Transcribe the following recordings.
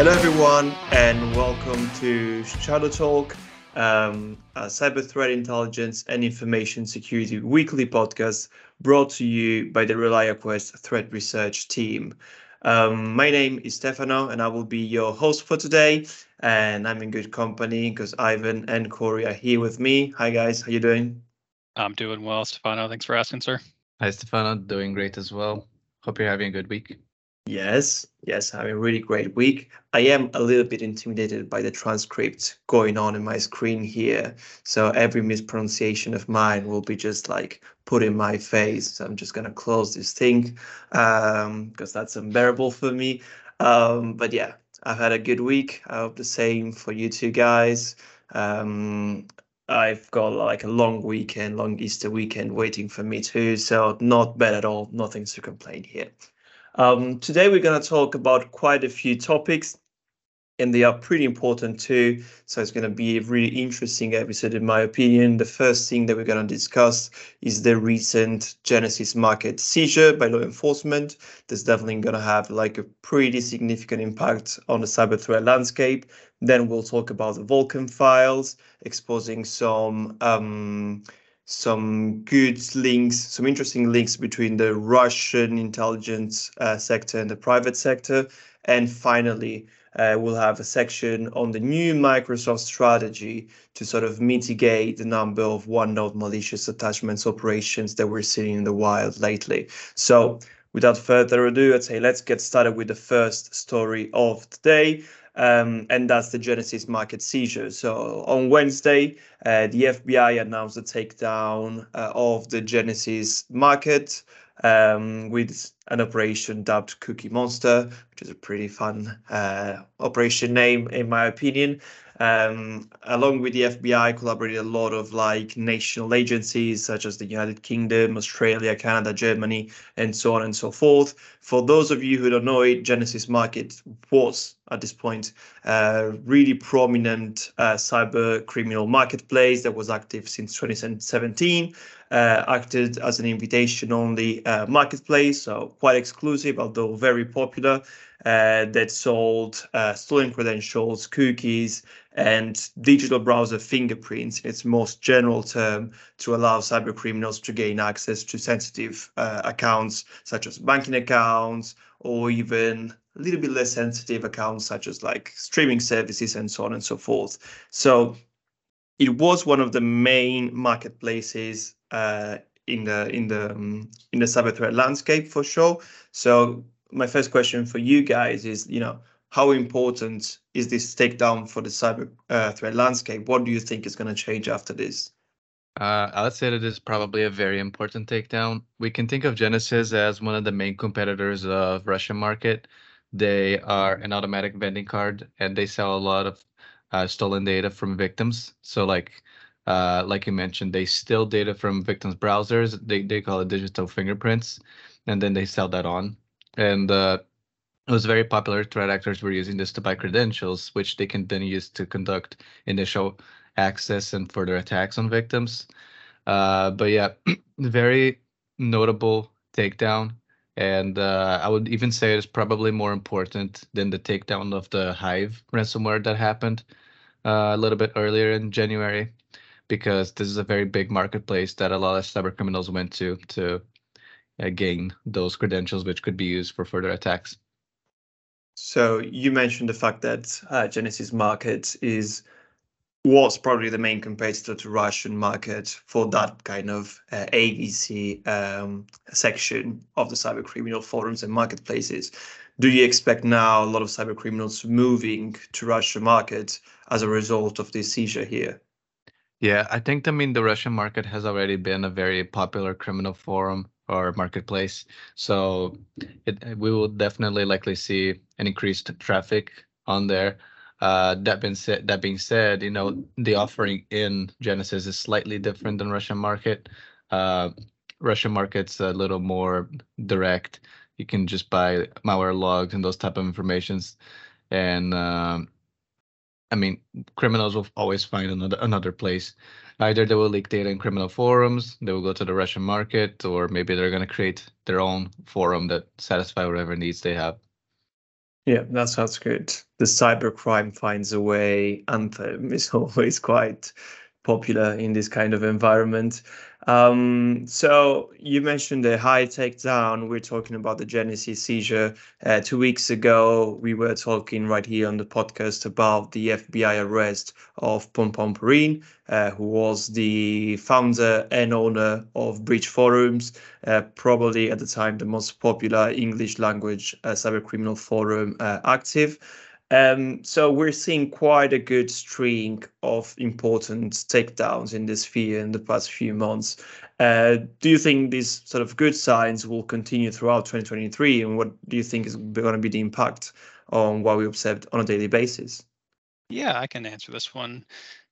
Hello, everyone, and welcome to Shadow Talk, um, a cyber threat intelligence and information security weekly podcast brought to you by the ReliaQuest threat research team. Um, my name is Stefano, and I will be your host for today. And I'm in good company because Ivan and Corey are here with me. Hi, guys. How you doing? I'm doing well, Stefano. Thanks for asking, sir. Hi, Stefano. Doing great as well. Hope you're having a good week. Yes, yes, having a really great week. I am a little bit intimidated by the transcript going on in my screen here. So every mispronunciation of mine will be just like put in my face. So I'm just gonna close this thing um, because that's unbearable for me. Um, but yeah, I've had a good week. I hope the same for you two guys. Um, I've got like a long weekend, long Easter weekend waiting for me too. So not bad at all. Nothing to complain here. Um, today we're going to talk about quite a few topics and they are pretty important too. So it's going to be a really interesting episode, in my opinion. The first thing that we're going to discuss is the recent Genesis market seizure by law enforcement. That's definitely going to have like a pretty significant impact on the cyber threat landscape. Then we'll talk about the Vulkan files, exposing some um, some good links, some interesting links between the Russian intelligence uh, sector and the private sector. And finally, uh, we'll have a section on the new Microsoft strategy to sort of mitigate the number of OneNote malicious attachments operations that we're seeing in the wild lately. So without further ado, I'd say let's get started with the first story of the day um, and that's the Genesis market seizure. So on Wednesday, uh, the FBI announced the takedown uh, of the Genesis market um, with an operation dubbed Cookie Monster, which is a pretty fun uh, operation name, in my opinion. Um, along with the FBI, collaborated a lot of like national agencies such as the United Kingdom, Australia, Canada, Germany, and so on and so forth. For those of you who don't know it, Genesis Market was at this point a really prominent uh, cyber criminal marketplace that was active since 2017. Uh, acted as an invitation only uh, marketplace, so quite exclusive, although very popular. Uh, that sold uh, stolen credentials, cookies, and digital browser fingerprints in its most general term to allow cyber criminals to gain access to sensitive uh, accounts such as banking accounts or even a little bit less sensitive accounts such as like streaming services and so on and so forth. So it was one of the main marketplaces uh, in the in the um, in the cyber threat landscape for sure. So my first question for you guys is, you know, how important is this takedown for the cyber uh, threat landscape? What do you think is going to change after this? Uh, I would say that it's probably a very important takedown. We can think of Genesis as one of the main competitors of Russian market. They are an automatic vending cart, and they sell a lot of uh, stolen data from victims. So, like, uh, like you mentioned, they steal data from victims' browsers. They they call it digital fingerprints, and then they sell that on. And uh, it was very popular. Threat actors were using this to buy credentials, which they can then use to conduct initial access and further attacks on victims. Uh, but yeah, very notable takedown. And uh, I would even say it's probably more important than the takedown of the Hive ransomware that happened uh, a little bit earlier in January, because this is a very big marketplace that a lot of cyber criminals went to to uh, gain those credentials, which could be used for further attacks. So you mentioned the fact that uh, Genesis Market is was probably the main competitor to Russian market for that kind of uh, AVC um, section of the cyber criminal forums and marketplaces. Do you expect now a lot of cyber criminals moving to Russian market as a result of this seizure here? Yeah, I think I mean the Russian market has already been a very popular criminal forum or marketplace. So it, we will definitely likely see an increased traffic on there. Uh, that being said, that being said, you know the offering in Genesis is slightly different than Russian market. Uh, Russian market's a little more direct. You can just buy malware logs and those type of informations, and um, I mean criminals will always find another another place either they will leak data in criminal forums, they will go to the Russian market, or maybe they're going to create their own forum that satisfy whatever needs they have. Yeah, that sounds good. The cybercrime finds a way anthem is always quite popular in this kind of environment. Um, so you mentioned the Hive takedown. We're talking about the Genesis seizure. Uh, two weeks ago, we were talking right here on the podcast about the FBI arrest of Pompompurin, uh, who was the founder and owner of Breach Forums, uh, probably at the time the most popular English language uh, cybercriminal forum uh, active. Um, so we're seeing quite a good string of important takedowns in this sphere in the past few months. Uh, do you think these sort of good signs will continue throughout 2023? And what do you think is going to be the impact on what we observed on a daily basis? Yeah, I can answer this one.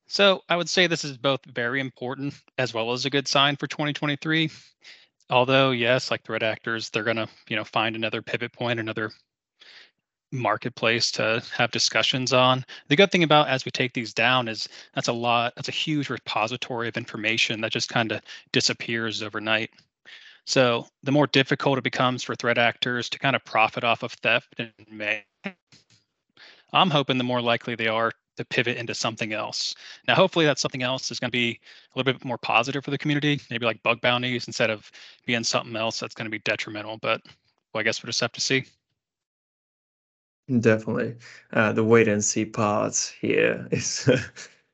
So I would say this is both very important as well as a good sign for 2023. Although, yes, like threat actors, they're going to, you know, find another pivot point, another marketplace to have discussions on. The good thing about as we take these down is that's a lot, that's a huge repository of information that just kind of disappears overnight. So the more difficult it becomes for threat actors to kind of profit off of theft and May, I'm hoping the more likely they are to pivot into something else. Now, hopefully that something else is going to be a little bit more positive for the community, maybe like bug bounties instead of being something else that's going to be detrimental. But well, I guess we'll just have to see. Definitely. Uh, the wait and see part here is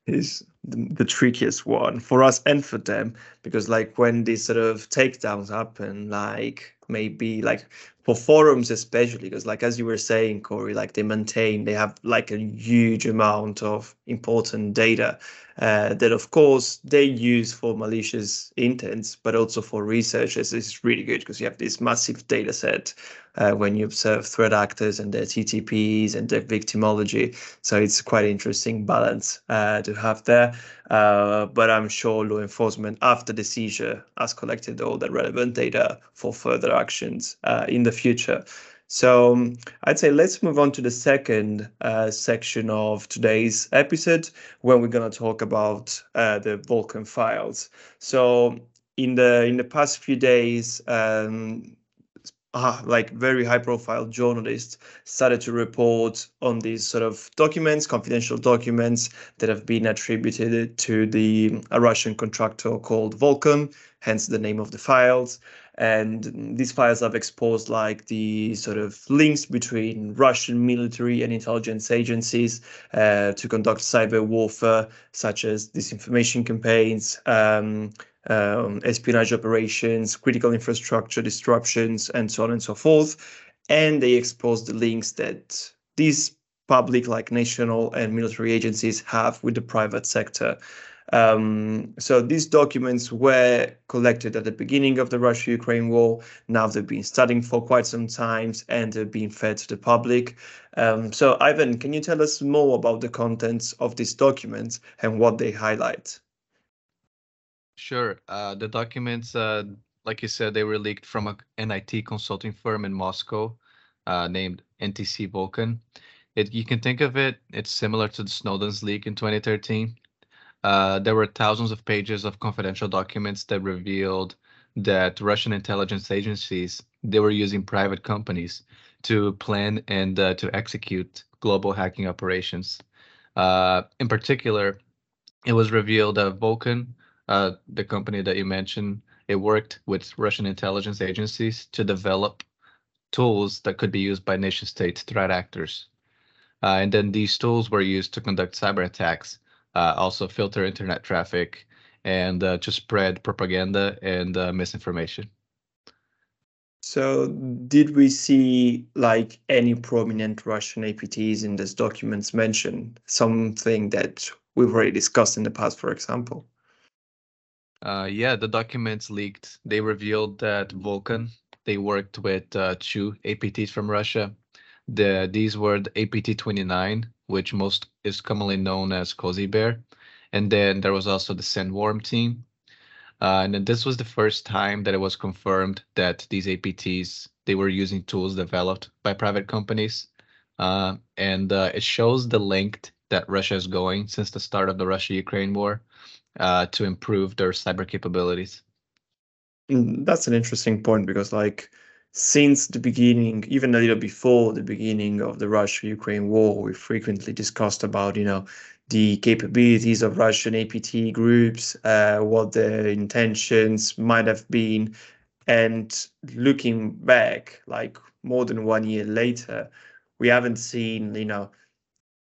is the, the, trickiest one for us and for them because like when these sort of takedowns happen, like maybe like for forums especially because like as you were saying corey like they maintain they have like a huge amount of important data uh, that of course they use for malicious intents but also for researchers is really good because you have this massive data set uh, when you observe threat actors and their ttps and their victimology so it's quite interesting balance uh, to have there uh, but i'm sure law enforcement after the seizure has collected all the relevant data for further actions uh, in the future. So um, I'd say let's move on to the second uh, section of today's episode when we're going to talk about uh, the Vulkan files. So in the in the past few days, um, uh, like very high profile journalists started to report on these sort of documents, confidential documents that have been attributed to the a Russian contractor called Vulkan, hence the name of the files. And these files have exposed like the sort of links between Russian military and intelligence agencies uh, to conduct cyber warfare, such as disinformation campaigns, um, um, espionage operations, critical infrastructure disruptions, and so on and so forth. And they exposed the links that these public, like national and military agencies, have with the private sector. Um, so these documents were collected at the beginning of the Russia-Ukraine war. Now they've been studying for quite some time and they're being fed to the public. Um, so Ivan, can you tell us more about the contents of these documents and what they highlight? Sure. Uh, the documents, uh, like you said, they were leaked from a, an IT consulting firm in Moscow uh, named NTC Vulkan. It, you can think of it, it's similar to the Snowden's leak in 2013. Uh, there were thousands of pages of confidential documents that revealed that Russian intelligence agencies they were using private companies to plan and uh, to execute global hacking operations. Uh, in particular, it was revealed that Vulkan, uh, the company that you mentioned, it worked with Russian intelligence agencies to develop tools that could be used by nation state threat actors. Uh, and then these tools were used to conduct cyber attacks uh, also filter internet traffic, and uh, to spread propaganda and uh, misinformation. So, did we see like any prominent Russian APTs in these documents mentioned? Something that we've already discussed in the past, for example. Uh, yeah, the documents leaked. They revealed that Vulkan they worked with uh, two APTs from Russia. The these were the APT 29 which most is commonly known as Cozy Bear. And then there was also the Sandworm team. Uh, and then this was the first time that it was confirmed that these APTs they were using tools developed by private companies. Uh, and uh, it shows the length that Russia is going since the start of the Russia-Ukraine war uh, to improve their cyber capabilities. Mm, that's an interesting point because, like, since the beginning, even a little before the beginning of the Russia-Ukraine war, we frequently discussed about, you know, the capabilities of Russian APT groups, uh, what their intentions might have been, and looking back, like more than one year later, we haven't seen, you know,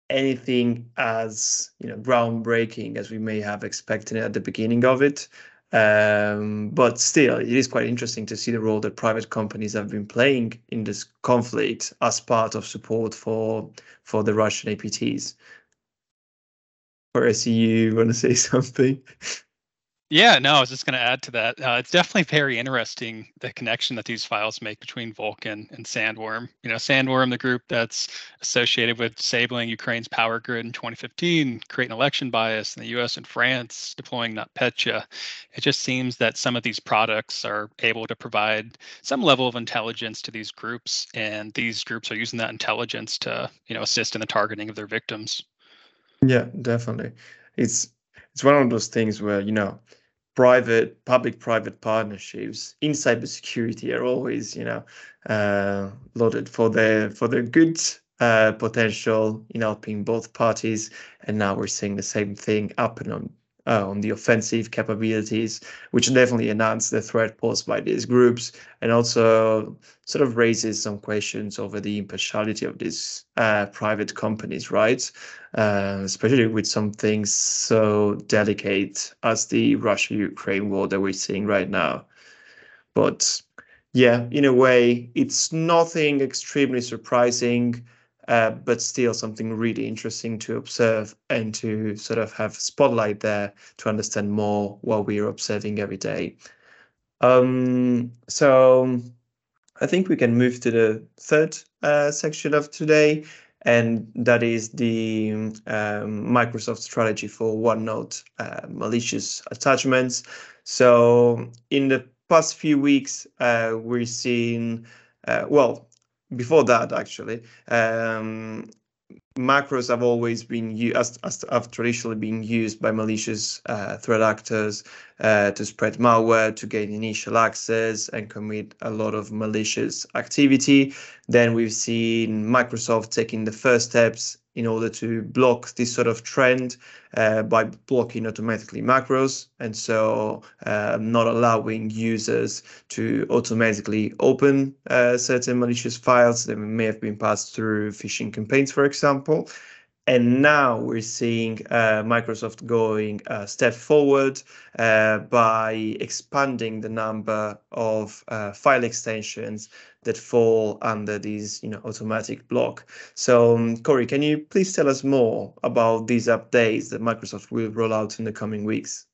anything as you know groundbreaking as we may have expected at the beginning of it. Um, but still, it is quite interesting to see the role that private companies have been playing in this conflict as part of support for for the Russian APTs. Corey, see you want to say something. Yeah, no, I was just going to add to that. Uh, it's definitely very interesting the connection that these files make between Vulkan and Sandworm. You know, Sandworm, the group that's associated with disabling Ukraine's power grid in 2015, creating election bias in the U.S. and France, deploying NotPetya. It just seems that some of these products are able to provide some level of intelligence to these groups, and these groups are using that intelligence to, you know, assist in the targeting of their victims. Yeah, definitely. It's it's one of those things where you know private public-private partnerships in cybersecurity are always you know uh, loaded for their for their good uh, potential in helping both parties. And now we're seeing the same thing happen on uh, on the offensive capabilities, which definitely enhance the threat posed by these groups, and also sort of raises some questions over the impartiality of these uh, private companies, right? Uh, especially with some things so delicate as the Russia-Ukraine war that we're seeing right now. But yeah, in a way, it's nothing extremely surprising uh, but still something really interesting to observe and to sort of have spotlight there to understand more what we're observing every day. Um, so I think we can move to the third uh, section of today, and that is the um, Microsoft strategy for OneNote uh, malicious attachments. So in the past few weeks, uh, we're seeing, uh, well, before that actually um, macros have always been used as, have traditionally been used by malicious uh, threat actors uh, to spread malware to gain initial access and commit a lot of malicious activity then we've seen microsoft taking the first steps in order to block this sort of trend uh, by blocking automatically macros and so uh, not allowing users to automatically open uh, certain malicious files that may have been passed through phishing campaigns, for example. And now we're seeing uh, Microsoft going a step forward uh, by expanding the number of uh, file extensions that fall under these, you know, automatic block. So, um, Corey, can you please tell us more about these updates that Microsoft will roll out in the coming weeks?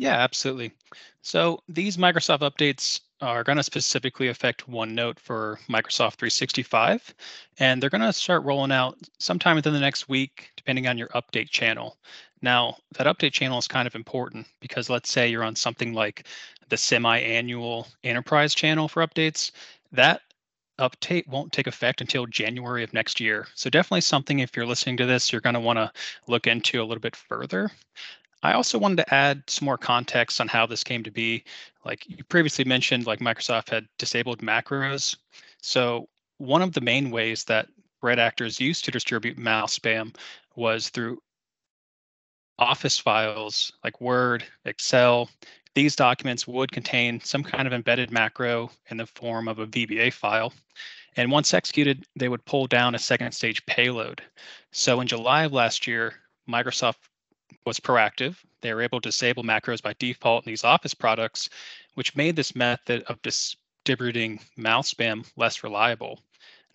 Yeah, absolutely. So these Microsoft updates are going to specifically affect OneNote for Microsoft 365, and they're going to start rolling out sometime within the next week, depending on your update channel. Now, that update channel is kind of important because let's say you're on something like the semi-annual enterprise channel for updates, that update won't take effect until January of next year. So definitely something if you're listening to this, you're going to want to look into a little bit further. I also wanted to add some more context on how this came to be. Like you previously mentioned, like Microsoft had disabled macros. So one of the main ways that red actors used to distribute malspam was through Office files like Word, Excel. These documents would contain some kind of embedded macro in the form of a VBA file. And once executed, they would pull down a second stage payload. So in July of last year, Microsoft was proactive. They were able to disable macros by default in these Office products, which made this method of distributing malspam less reliable.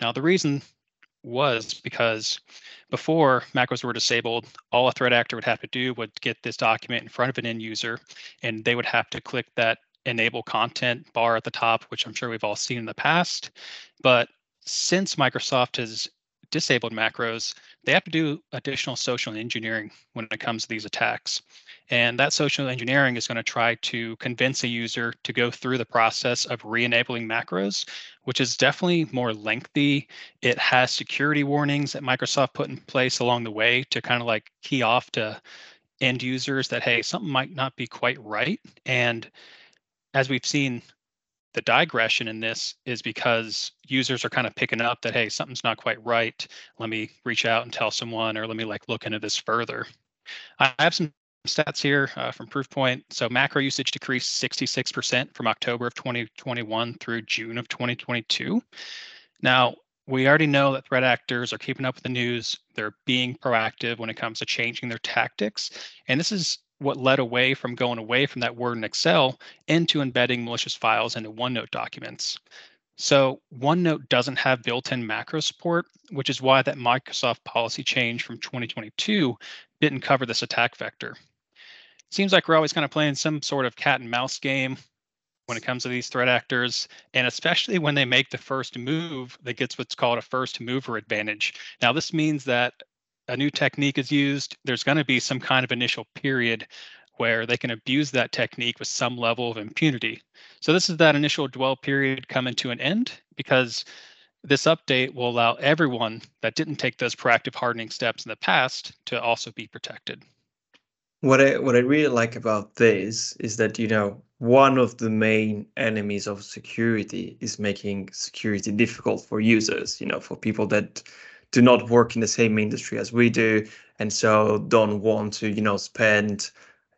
Now, the reason was because before macros were disabled, all a threat actor would have to do would get this document in front of an end user, and they would have to click that enable content bar at the top, which I'm sure we've all seen in the past. But since Microsoft has disabled macros, they have to do additional social engineering when it comes to these attacks. And that social engineering is going to try to convince a user to go through the process of re-enabling macros, which is definitely more lengthy. It has security warnings that Microsoft put in place along the way to kind of like key off to end users that, hey, something might not be quite right. And as we've seen the digression in this is because users are kind of picking up that hey something's not quite right. Let me reach out and tell someone or let me like look into this further. I have some stats here uh, from proofpoint. So macro usage decreased 66% from october of 2021 through june of 2022 now we already know that threat actors are keeping up with the news. They're being proactive when it comes to changing their tactics. And this is what led away from going away from that word in Excel into embedding malicious files into OneNote documents. So OneNote doesn't have built-in macro support, which is why that Microsoft policy change from 2022 didn't cover this attack vector. Seems like we're always kind of playing some sort of cat and mouse game when it comes to these threat actors, and especially when they make the first move that gets what's called a first mover advantage. Now, this means that a new technique is used, there's going to be some kind of initial period where they can abuse that technique with some level of impunity. So this is that initial dwell period coming to an end because this update will allow everyone that didn't take those proactive hardening steps in the past to also be protected. What I what I really like about this is that you know one of the main enemies of security is making security difficult for users, you know, for people that do not work in the same industry as we do and so don't want to you know spend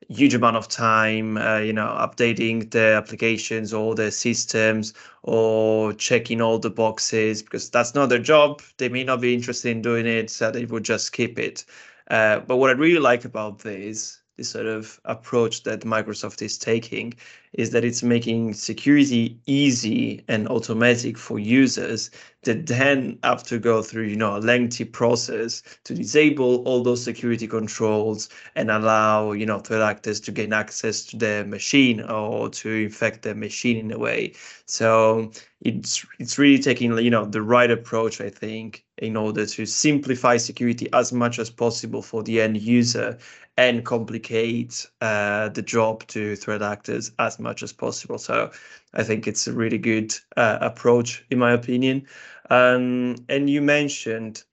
huge amount of time uh, you know updating the applications or the systems or checking all the boxes because that's not their job. They may not be interested in doing it so they would just skip it. Uh, but what i really like about this this sort of approach that Microsoft is taking is that it's making security easy and automatic for users that then have to go through you know a lengthy process to disable all those security controls and allow you know threat actors to gain access to their machine or to infect their machine in a way. So it's it's really taking you know the right approach i think in order to simplify security as much as possible for the end user and complicate uh, the job to threat actors as much as possible. So I think it's a really good uh, approach, in my opinion. Um, and you mentioned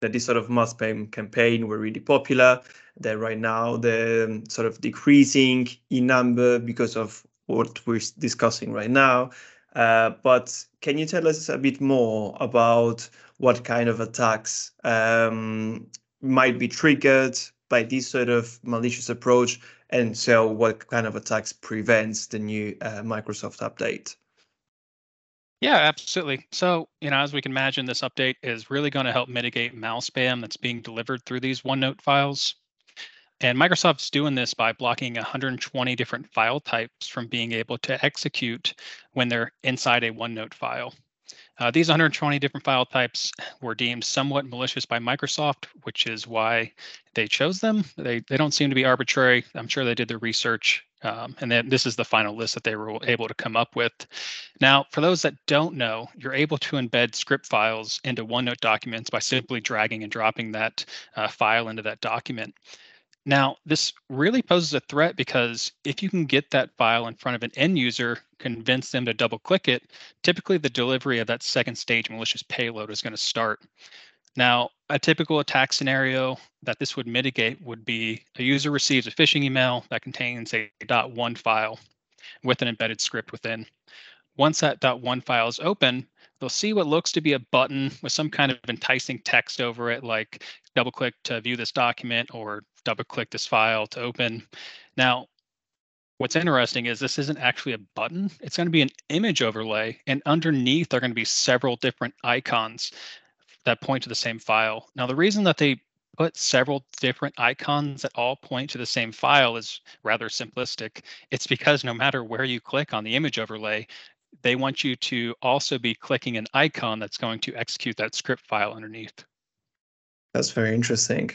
that this sort of mass spam campaign were really popular. That right now they're um, sort of decreasing in number because of what we're discussing right now. Uh, but can you tell us a bit more about what kind of attacks um, might be triggered by this sort of malicious approach and so what kind of attacks prevents the new uh, Microsoft update? Yeah, absolutely. So, you know, as we can imagine, this update is really going to help mitigate mal spam that's being delivered through these OneNote files. And Microsoft's doing this by blocking 120 different file types from being able to execute when they're inside a OneNote file. Uh, these 120 different file types were deemed somewhat malicious by Microsoft, which is why they chose them. They, they don't seem to be arbitrary. I'm sure they did their research, um, and then this is the final list that they were able to come up with. Now, for those that don't know, you're able to embed script files into OneNote documents by simply dragging and dropping that uh, file into that document. Now, this really poses a threat because if you can get that file in front of an end user, convince them to double click it, typically the delivery of that second stage malicious payload is going to start. Now, a typical attack scenario that this would mitigate would be a user receives a phishing email that contains a .1 file with an embedded script within. Once that .1 file is open, they'll see what looks to be a button with some kind of enticing text over it, like double click to view this document or double click this file to open. Now, what's interesting is this isn't actually a button. It's going to be an image overlay. And underneath are going to be several different icons that point to the same file. Now, the reason that they put several different icons that all point to the same file is rather simplistic. It's because no matter where you click on the image overlay, they want you to also be clicking an icon that's going to execute that script file underneath. That's very interesting.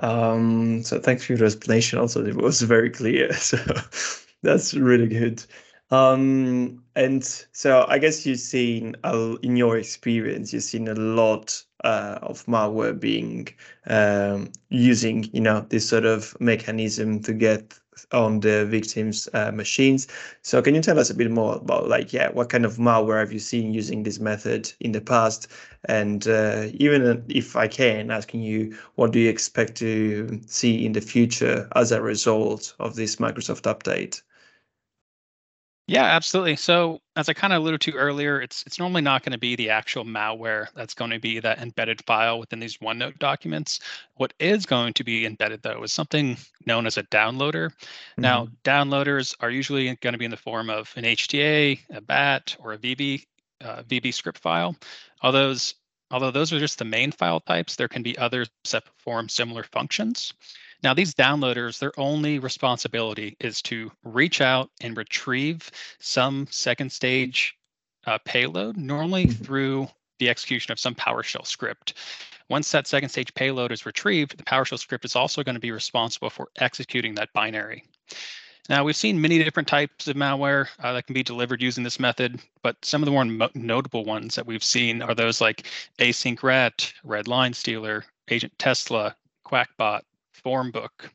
Um, so thanks for your explanation. Also, it was very clear. So that's really good. Um, and so I guess you've seen in your experience, you've seen a lot uh, of malware being um, using, you know, this sort of mechanism to get on the victims' uh, machines. So can you tell us a bit more about like, yeah, what kind of malware have you seen using this method in the past? And uh, even if I can, asking you, what do you expect to see in the future as a result of this Microsoft update? Yeah, absolutely. So as I kind of alluded to earlier, it's it's normally not going to be the actual malware that's going to be that embedded file within these OneNote documents. What is going to be embedded though is something known as a downloader. Mm-hmm. Now, downloaders are usually going to be in the form of an HTA, a BAT, or a VB uh, VB script file. Although those, although those are just the main file types, there can be others that perform similar functions. Now, these downloaders, their only responsibility is to reach out and retrieve some second stage uh, payload, normally mm-hmm. through the execution of some PowerShell script. Once that second stage payload is retrieved, the PowerShell script is also going to be responsible for executing that binary. Now, we've seen many different types of malware uh, that can be delivered using this method, but some of the more mo- notable ones that we've seen are those like AsyncRAT, Red Line Stealer, Agent Tesla, Qakbot, Formbook.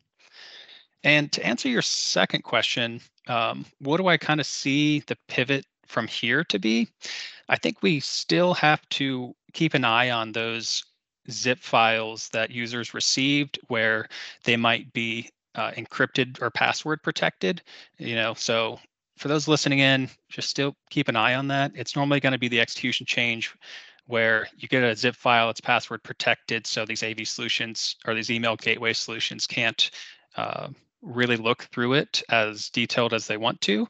And to answer your second question, um, what do I kind of see the pivot from here to be? I think we still have to keep an eye on those zip files that users received where they might be uh, encrypted or password protected you know so for those listening in just still keep an eye on that it's normally going to be the execution change where you get a zip file it's password protected so these av solutions or these email gateway solutions can't uh, really look through it as detailed as they want to.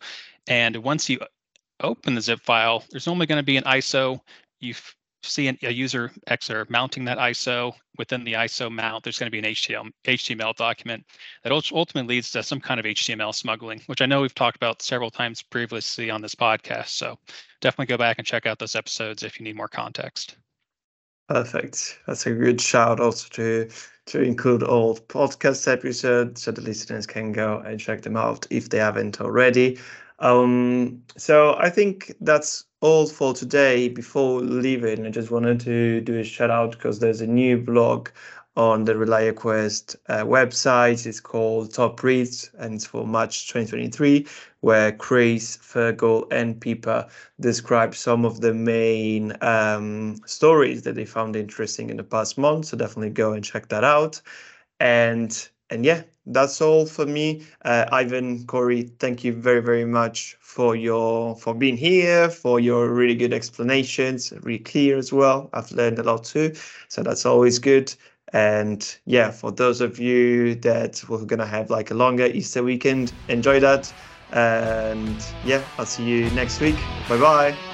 And once you open the zip file there's normally going to be an iso you see an, a user X or mounting that ISO within the ISO mount, there's going to be an HTML, HTML document that ultimately leads to some kind of HTML smuggling, which I know we've talked about several times previously on this podcast. So definitely go back and check out those episodes if you need more context. Perfect. That's a good shout also to to include all podcast episodes so the listeners can go and check them out if they haven't already. Um, so I think that's all for today. Before leaving, I just wanted to do a shout out because there's a new blog on the ReliaQuest uh, website. It's called Top Reads and it's for March 2023, where Chris, Fergal, and Pippa describe some of the main um, stories that they found interesting in the past month. So definitely go and check that out. And and yeah, that's all for me. Uh, Ivan, Corey, thank you very, very much for your for being here, for your really good explanations, really clear as well. I've learned a lot too, so that's always good. And yeah, for those of you that were gonna have like a longer Easter weekend, enjoy that. And yeah, I'll see you next week. Bye bye.